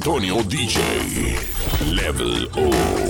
Antonio DJ. Level O.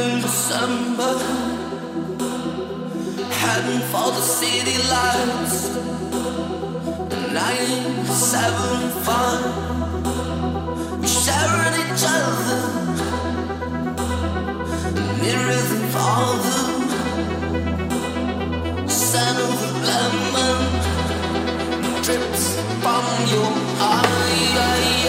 in December, heading for the city lights. Nine, seven, five. We sharing each other, nearer than father. Son of lemon drips from your eye.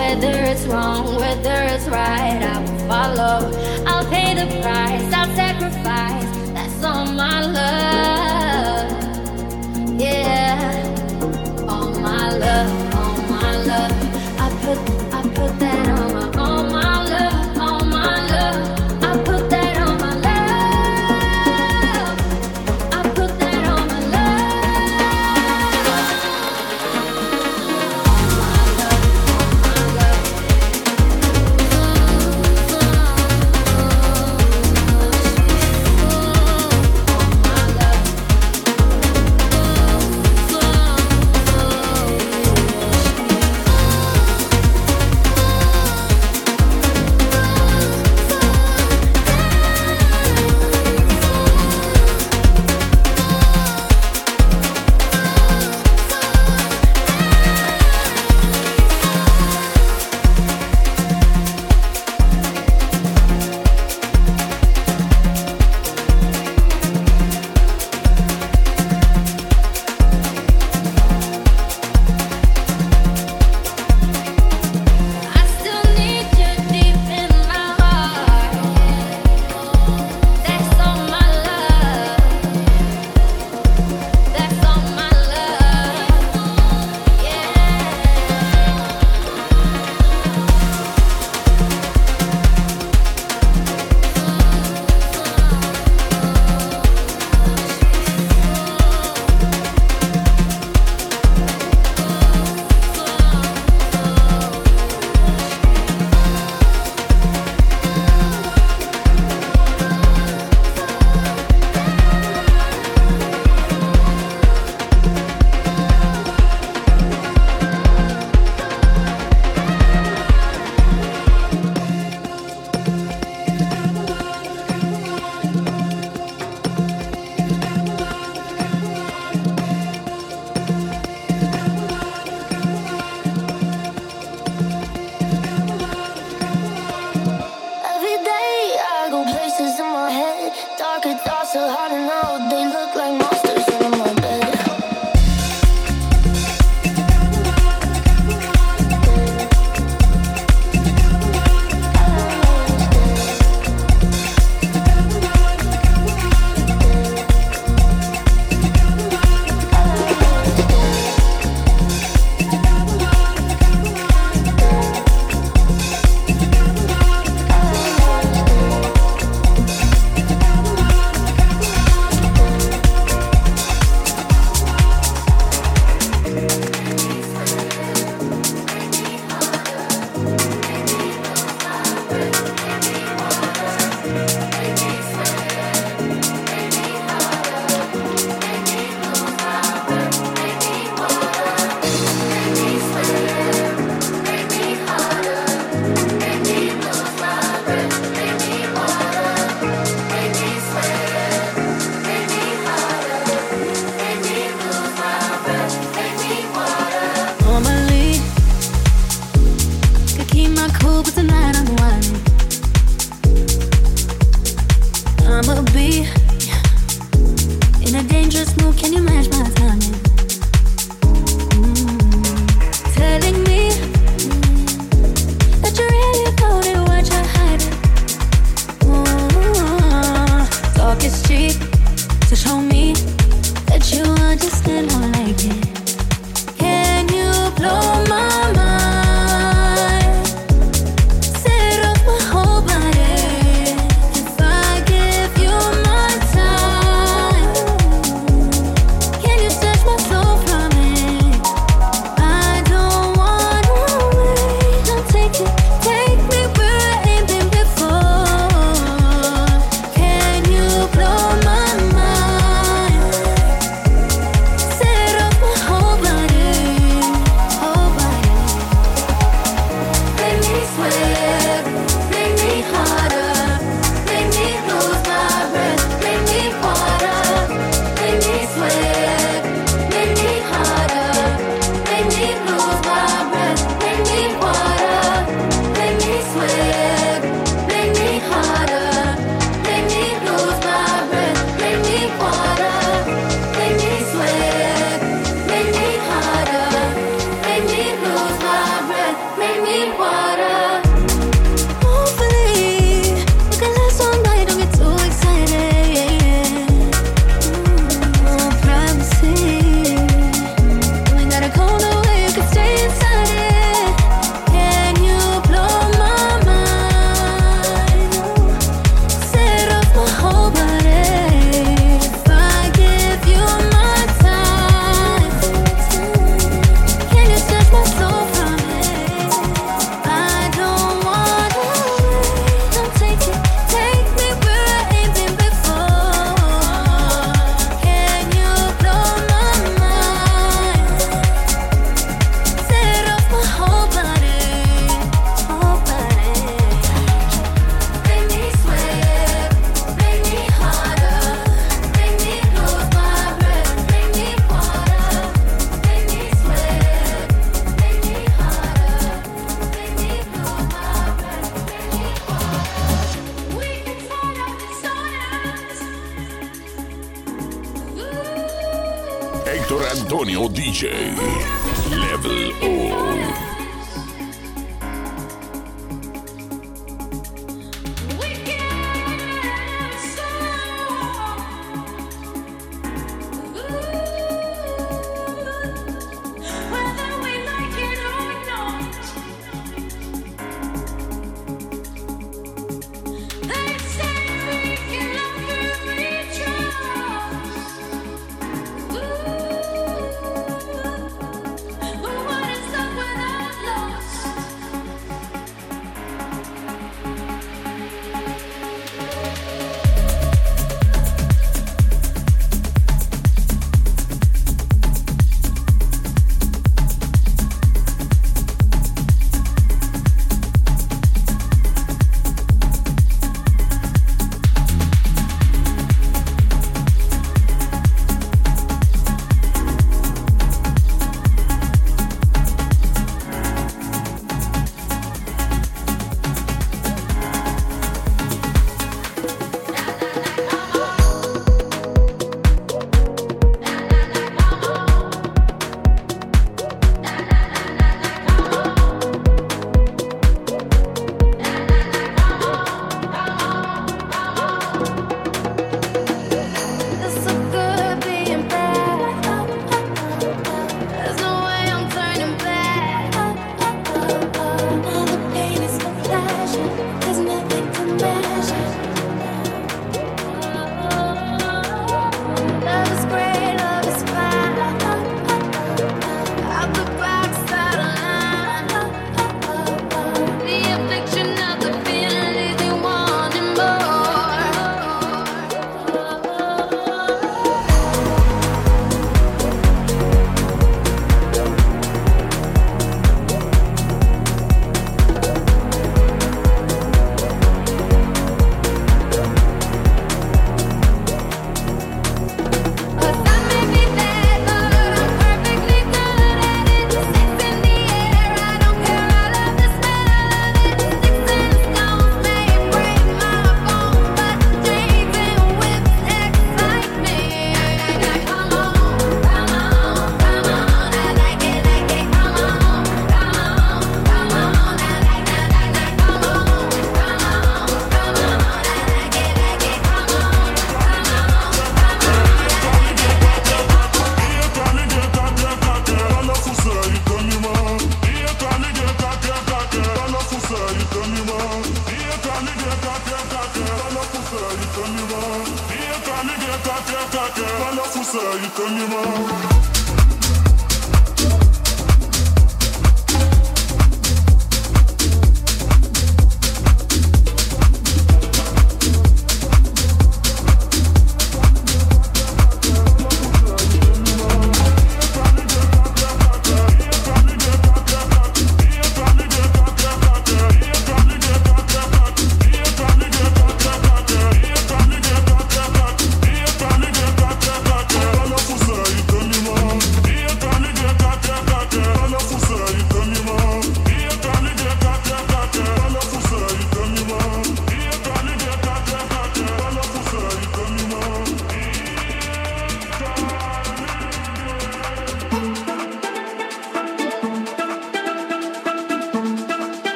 Whether it's wrong, whether it's right, I will follow. I'll pay the price, I'll sacrifice. That's all my love. Yeah, all my love, all my love. I put, I put that.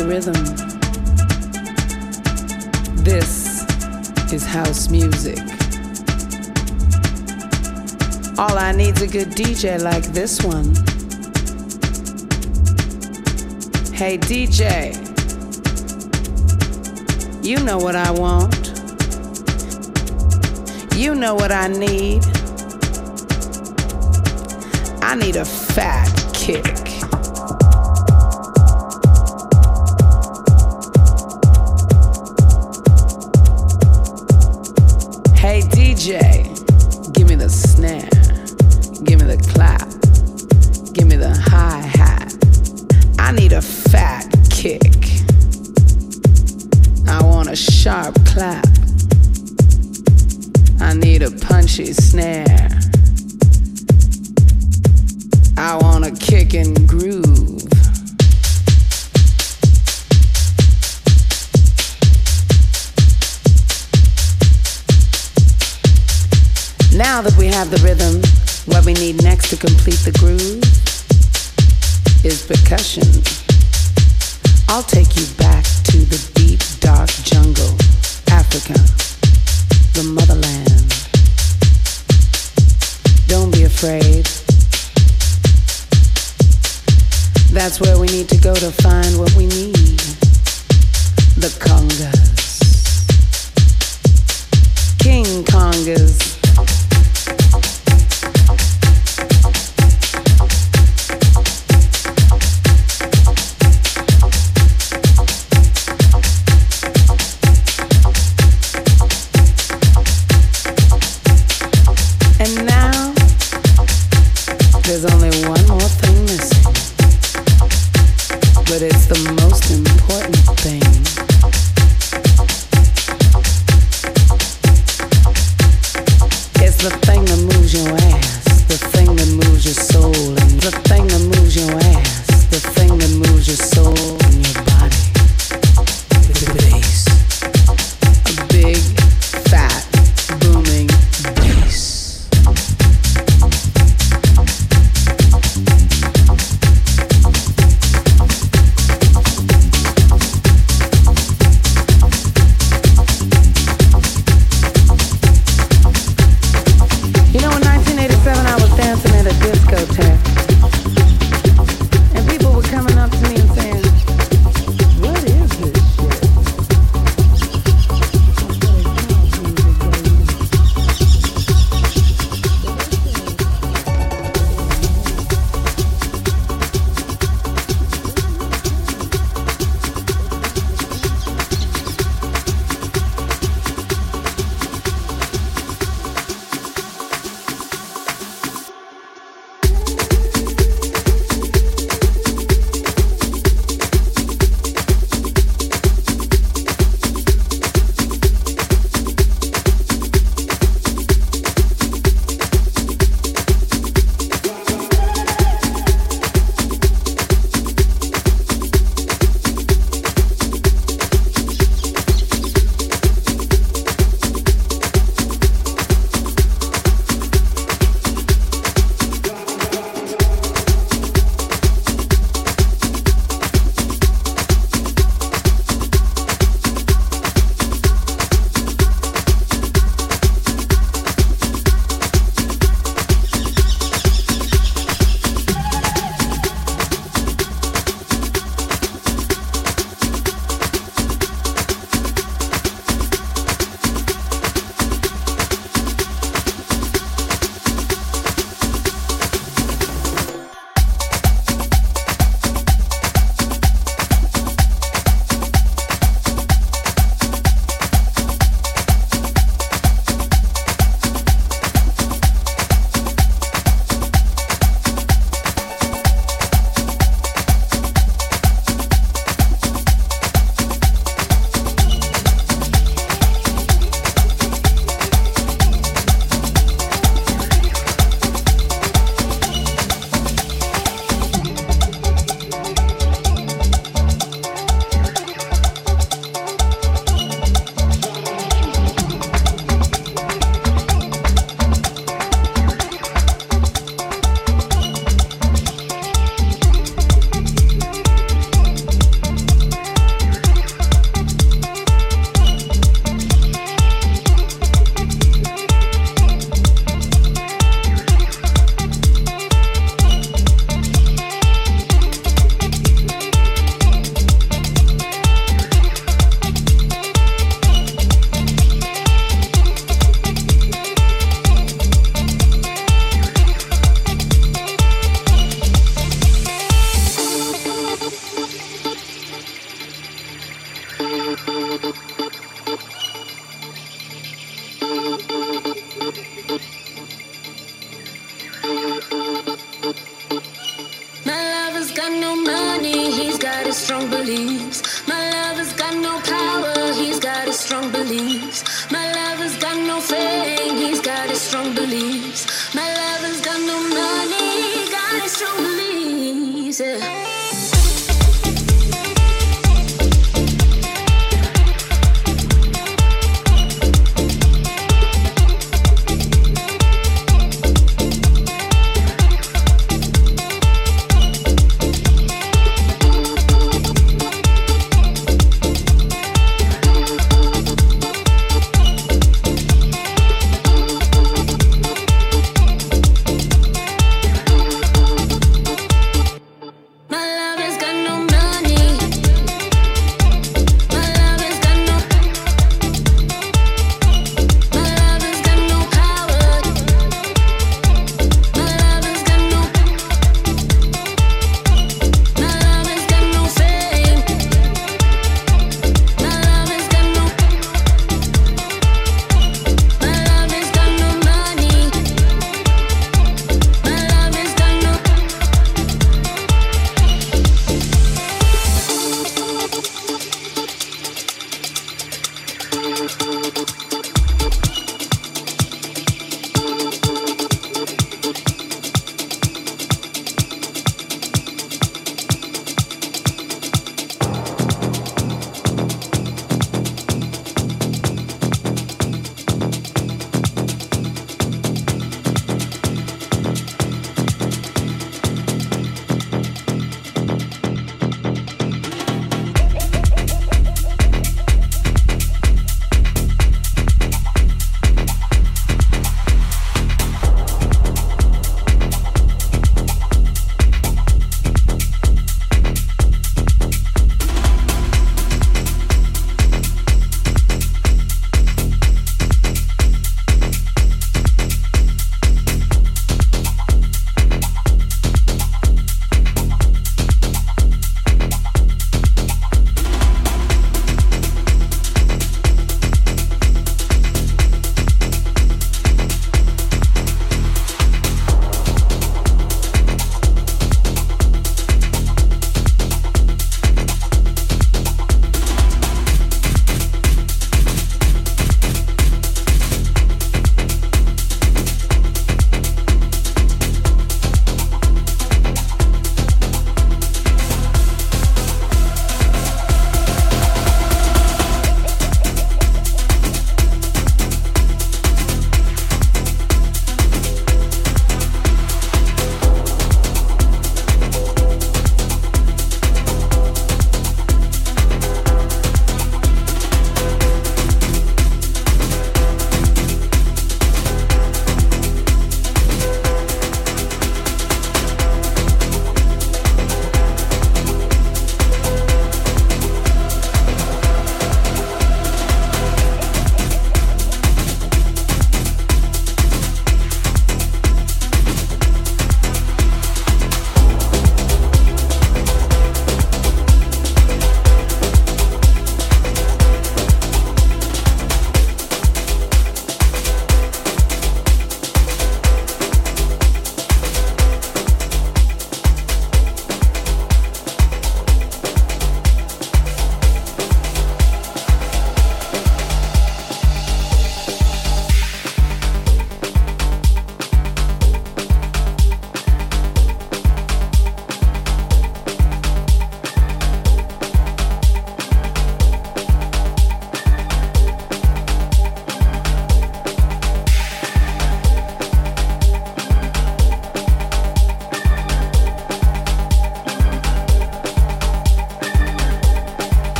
the rhythm. This is house music. All I need's a good DJ like this one. Hey DJ, you know what I want. You know what I need. I need a fat kick. afraid. That's where we need to go to find what we need the conga.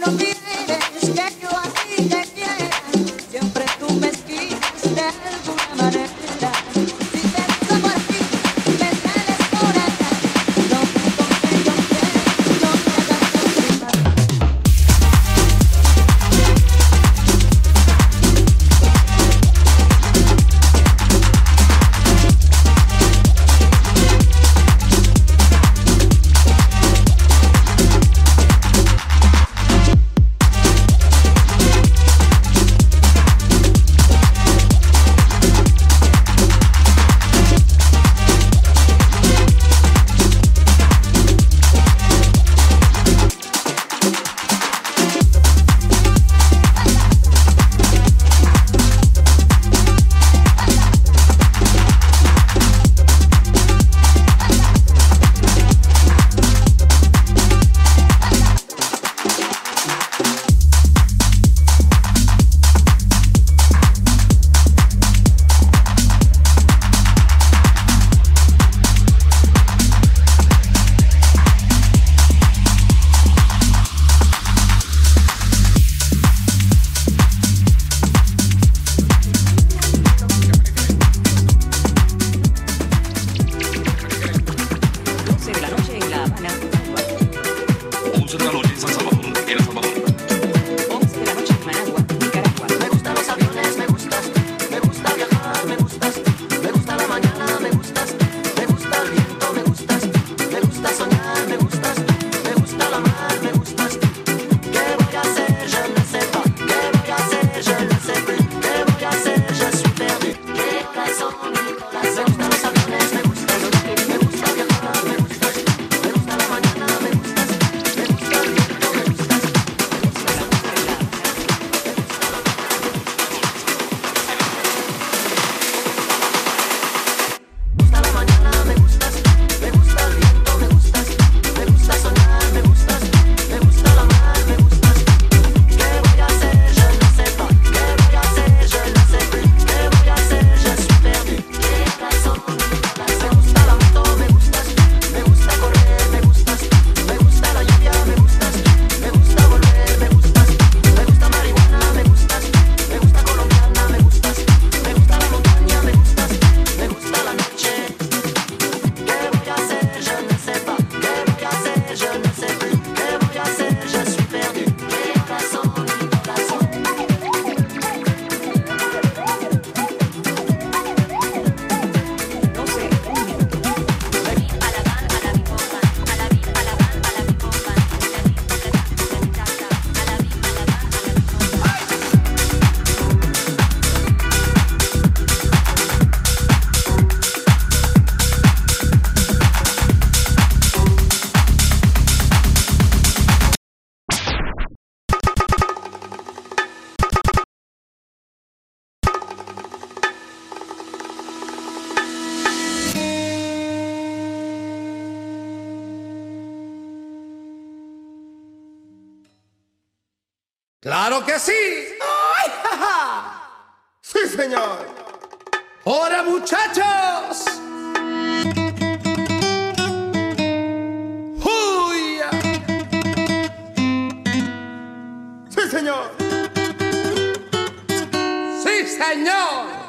no Claro que sí. ¡Ay, ja, ja! Sí, señor. Ahora, muchachos. ¡Uy! Sí, señor. Sí, señor.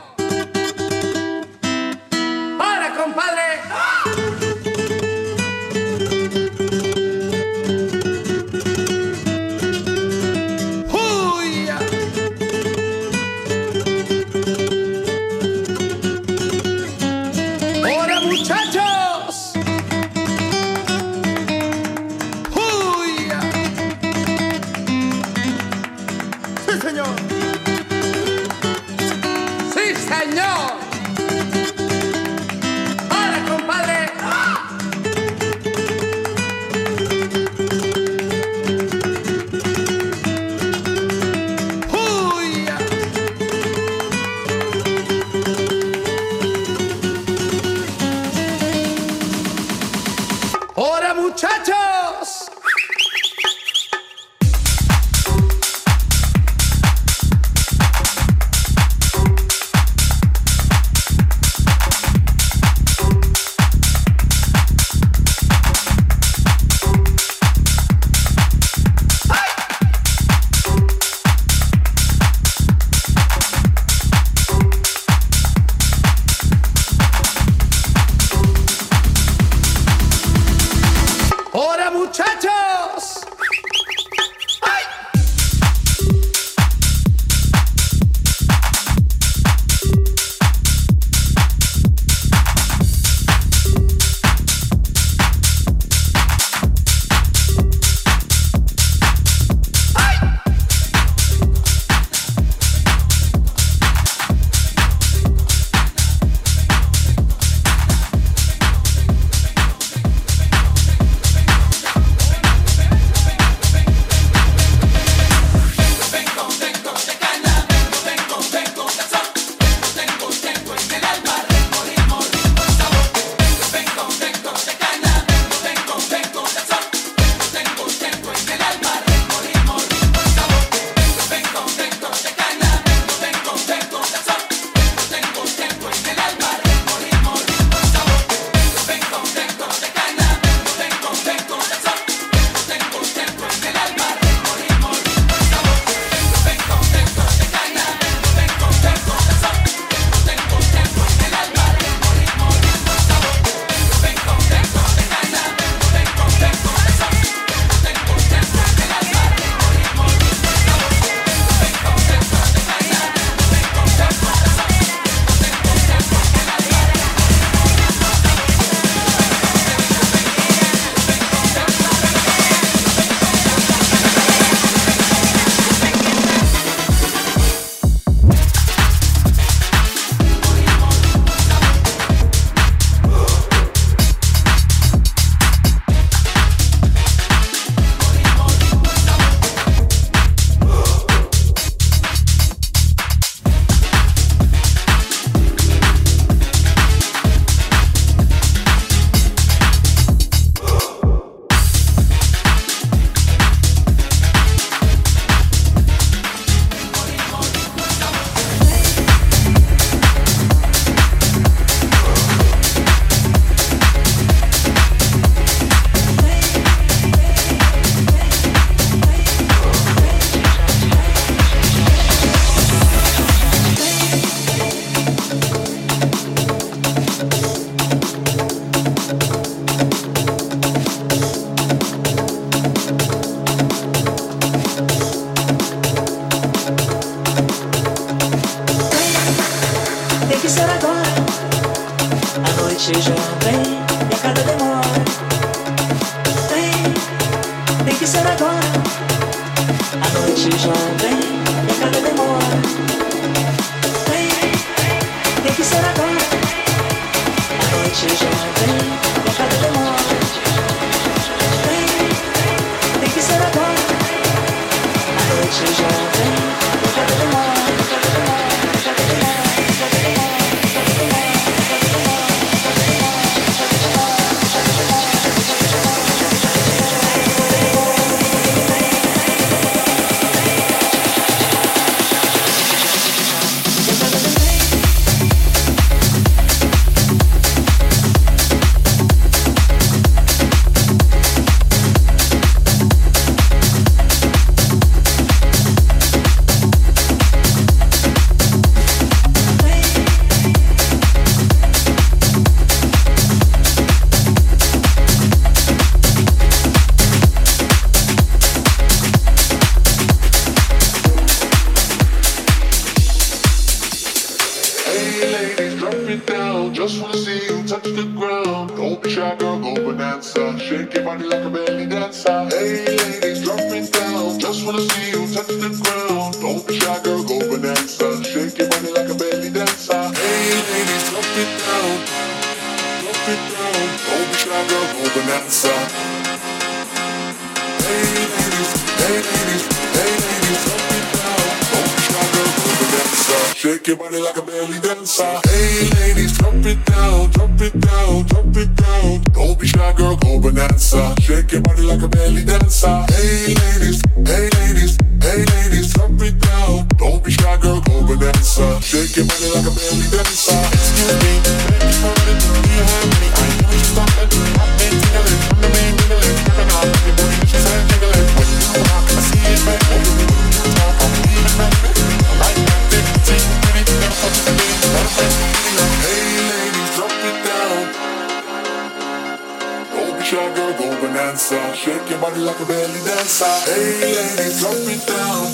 dancer. Shake your body like a belly dancer. Hey lady, drop it down.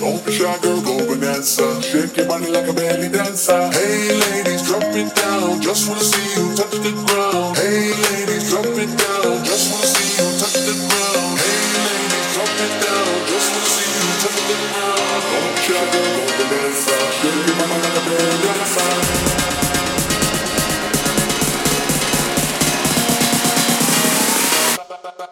Don't be shy, girl, go bonanza. Shake your body like a belly dancer. Hey ladies, drop it down. Just wanna see you touch the ground. Hey ladies, drop it down. Just wanna see you.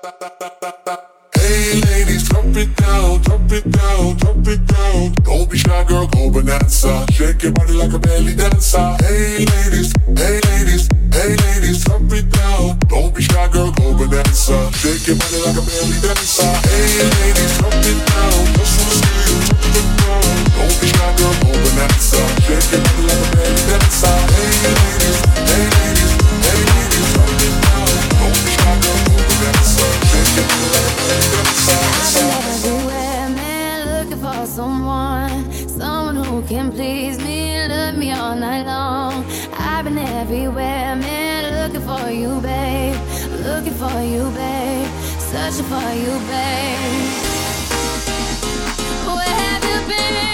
Hey ladies, drop it down, drop it down, drop it down. Don't be shy, girl, go bonanza. Shake your body like a belly dancer. Hey ladies, hey ladies, hey ladies, drop it down. Don't be shy, girl, go bonanza. Shake your body like a belly dancer. Hey ladies, drop it down, just wanna see you drop it down. Don't be shy, girl, go bonanza. Shake your body like a belly dancer. Hey ladies. looking for you, babe. Searching for you, babe. Where have you been?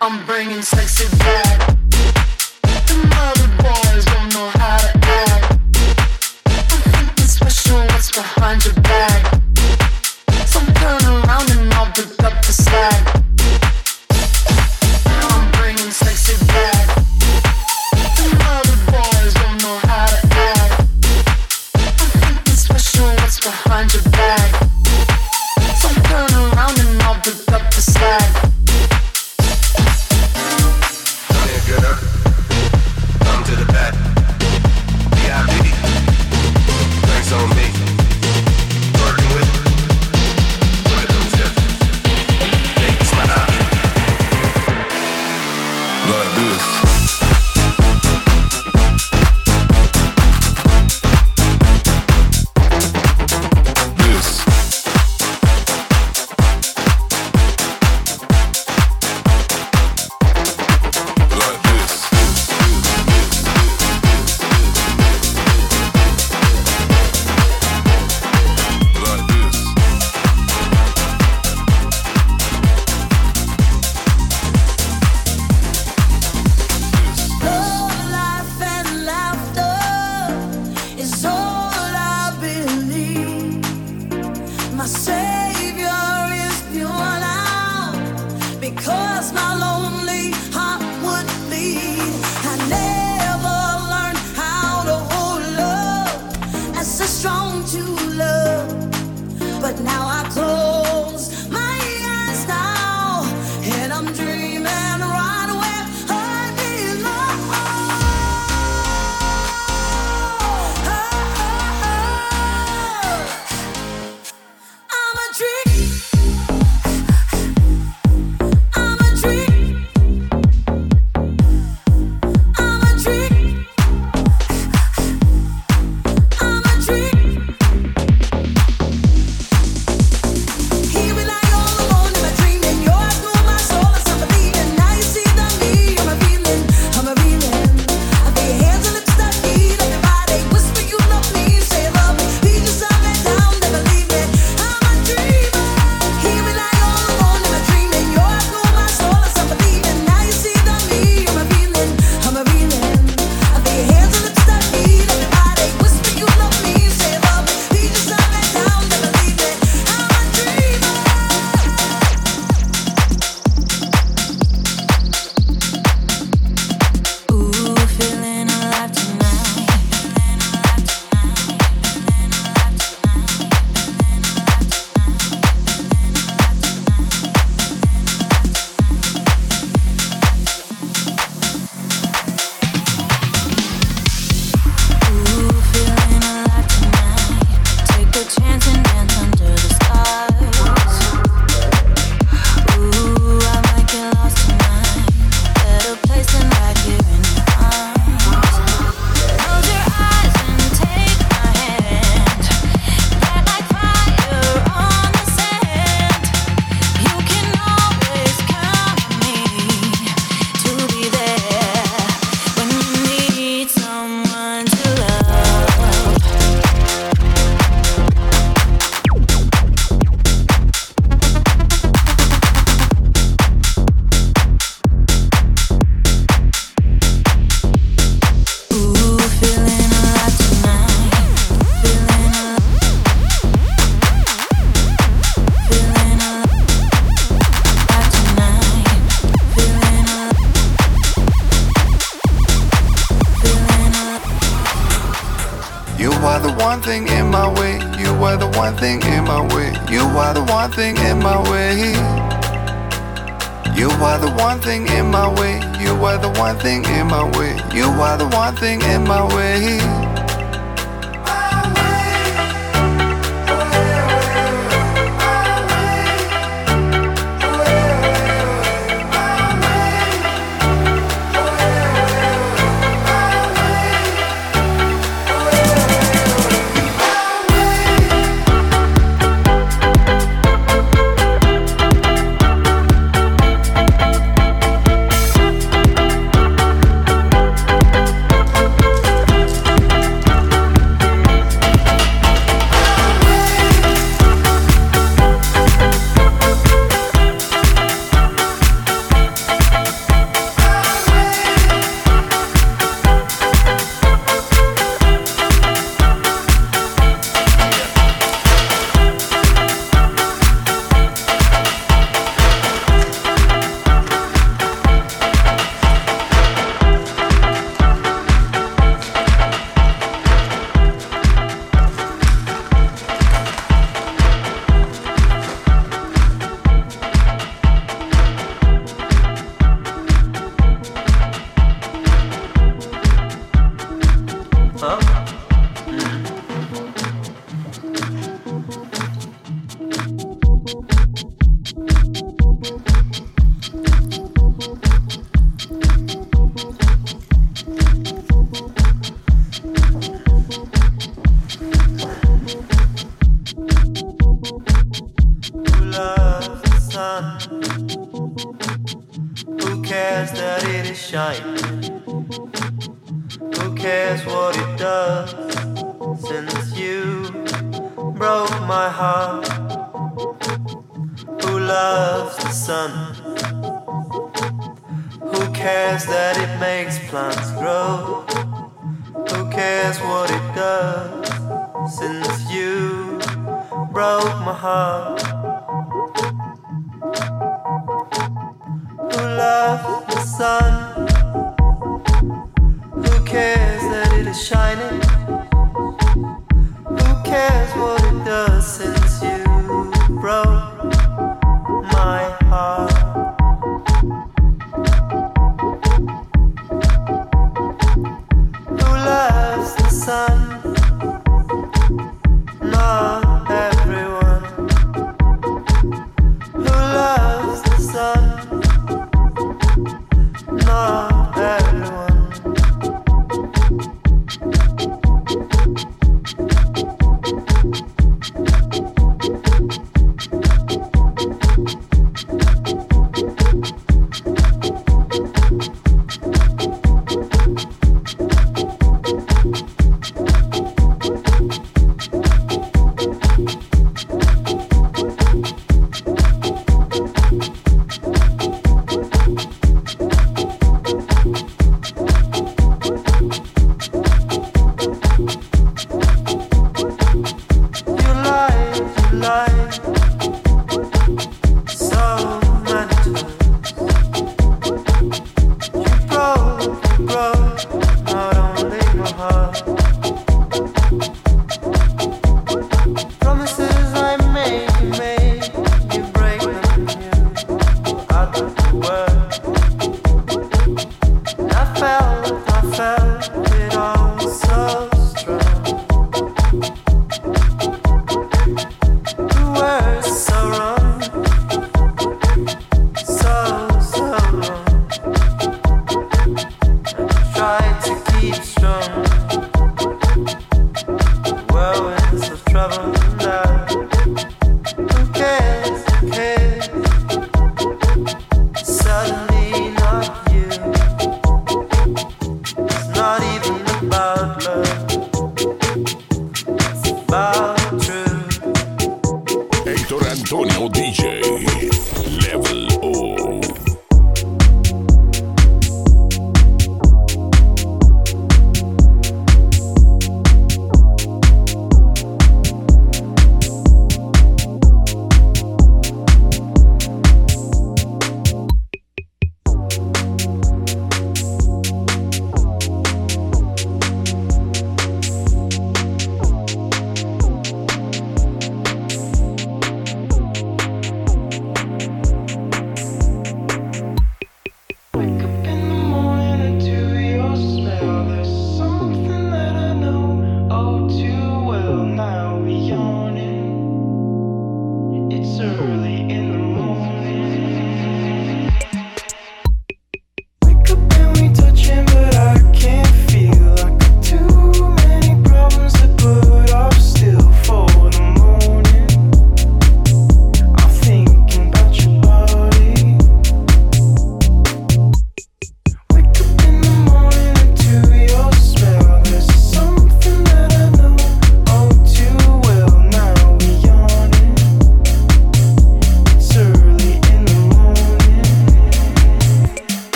I'm bringing sexy back.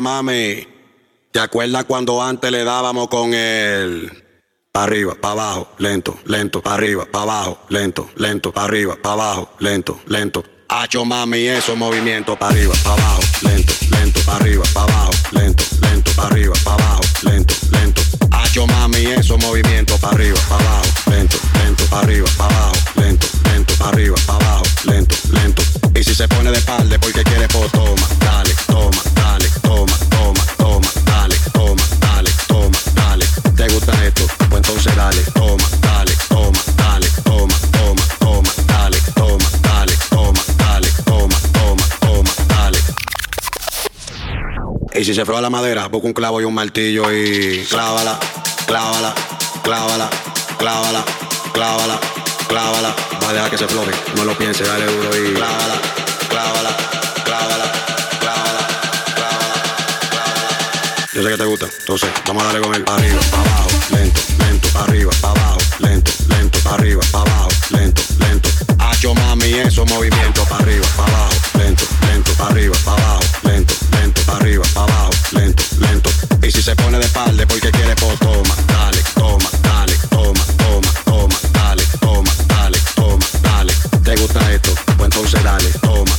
Mami, ¿te acuerdas cuando antes le dábamos con el... Pa arriba, para abajo, lento, lento, pa arriba, para abajo, lento, lento, pa arriba, para abajo, lento, lento. Hacho, mami, eso movimiento, para arriba, para abajo. Y si se froa la madera, busca un clavo y un martillo y clávala, clávala, clávala, clávala, clávala, clávala. Va a dejar que se floje, no lo piense, dale duro y clávala, clávala, clávala, clávala, clávala. Yo sé que te gusta, entonces vamos a darle con él. Arriba, para abajo, lento, lento, arriba, para abajo, lento, lento, arriba, para abajo, lento, lento. Hacho mami, eso movimiento para arriba, para abajo, lento, lento, arriba, para abajo, arriba, abajo, lento, lento. Y si se pone de espalda porque quiere, pues toma, dale, toma, dale, toma, toma, toma, dale, toma, dale, toma, dale. ¿Te gusta esto? Pues entonces dale, toma,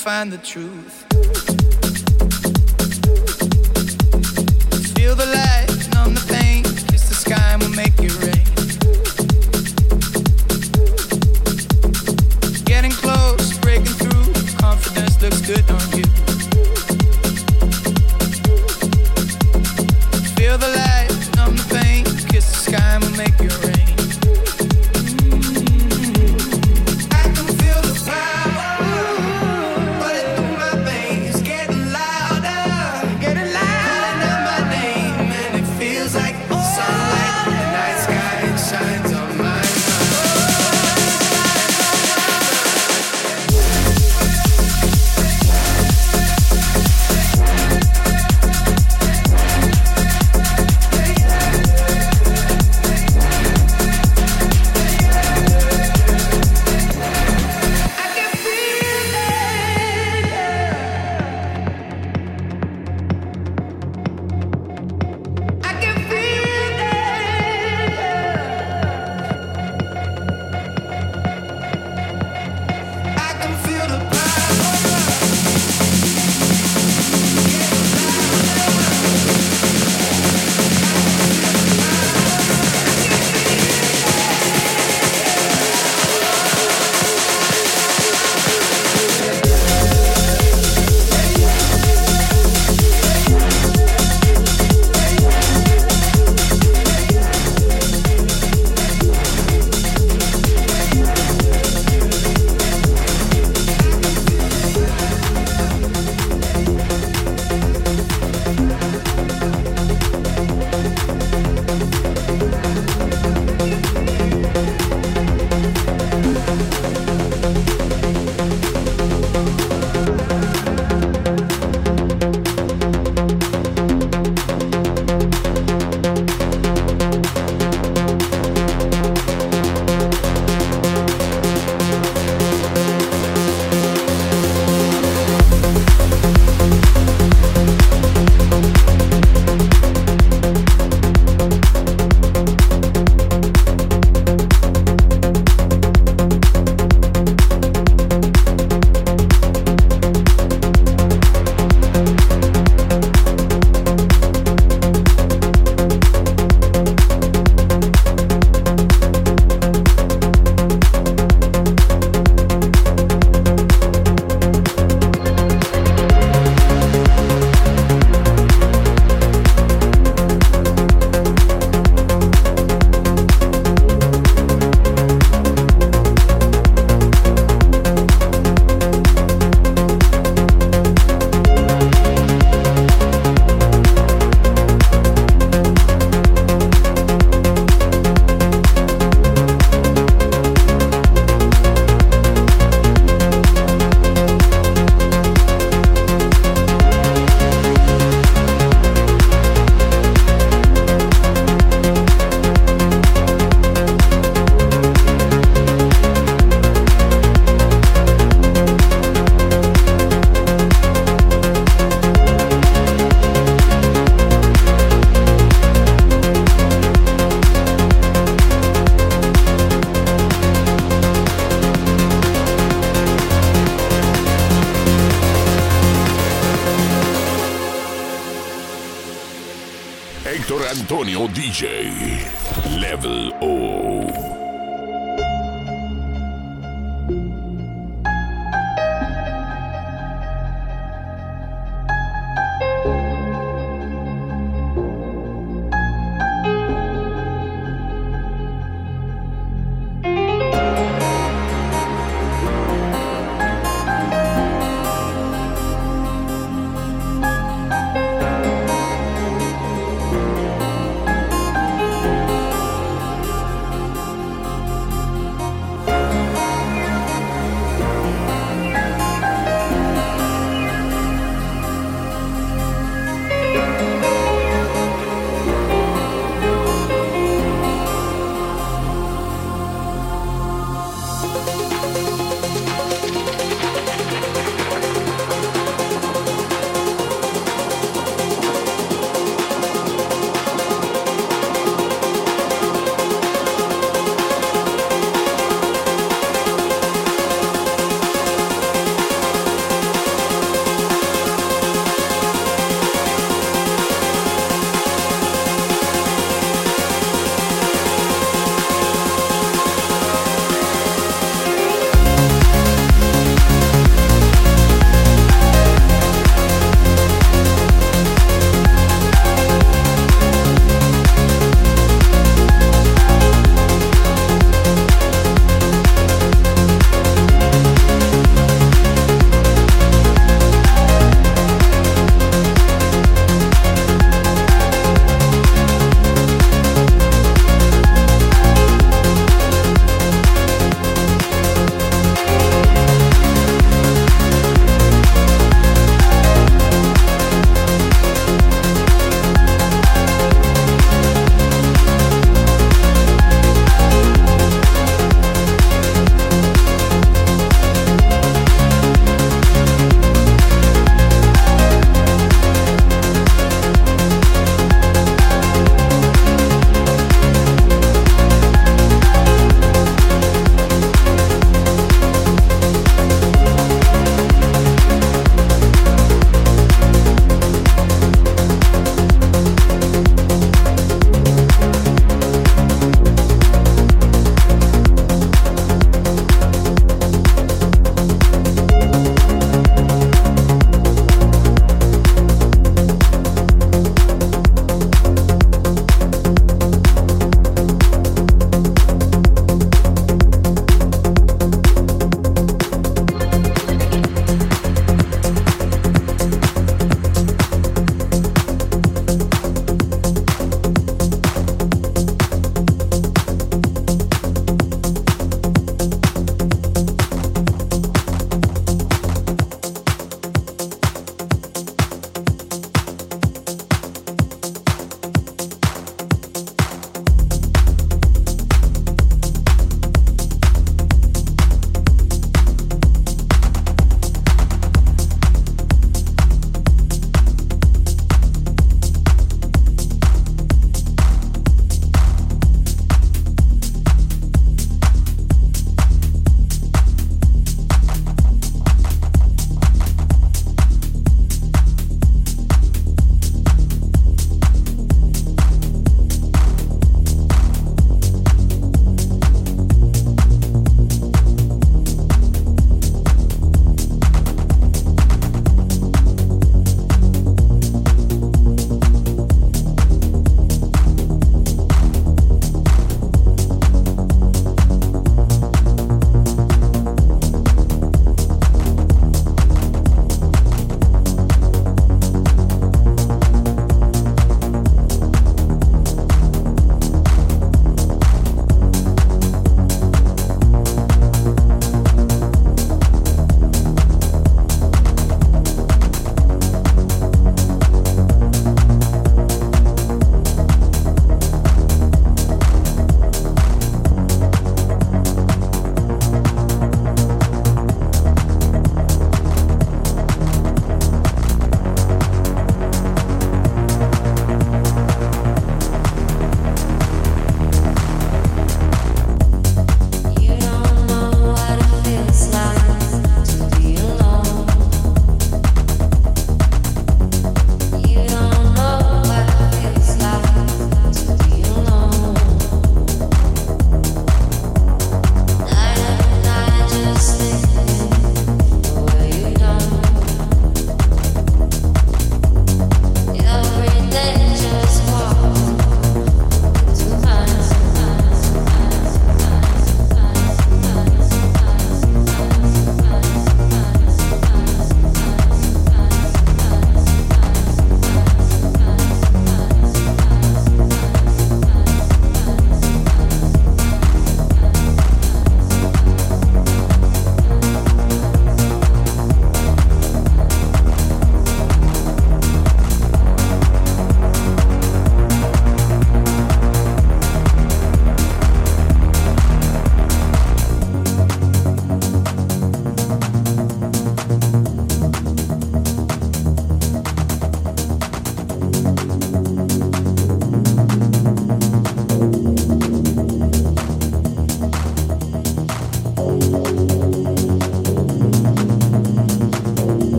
find the truth.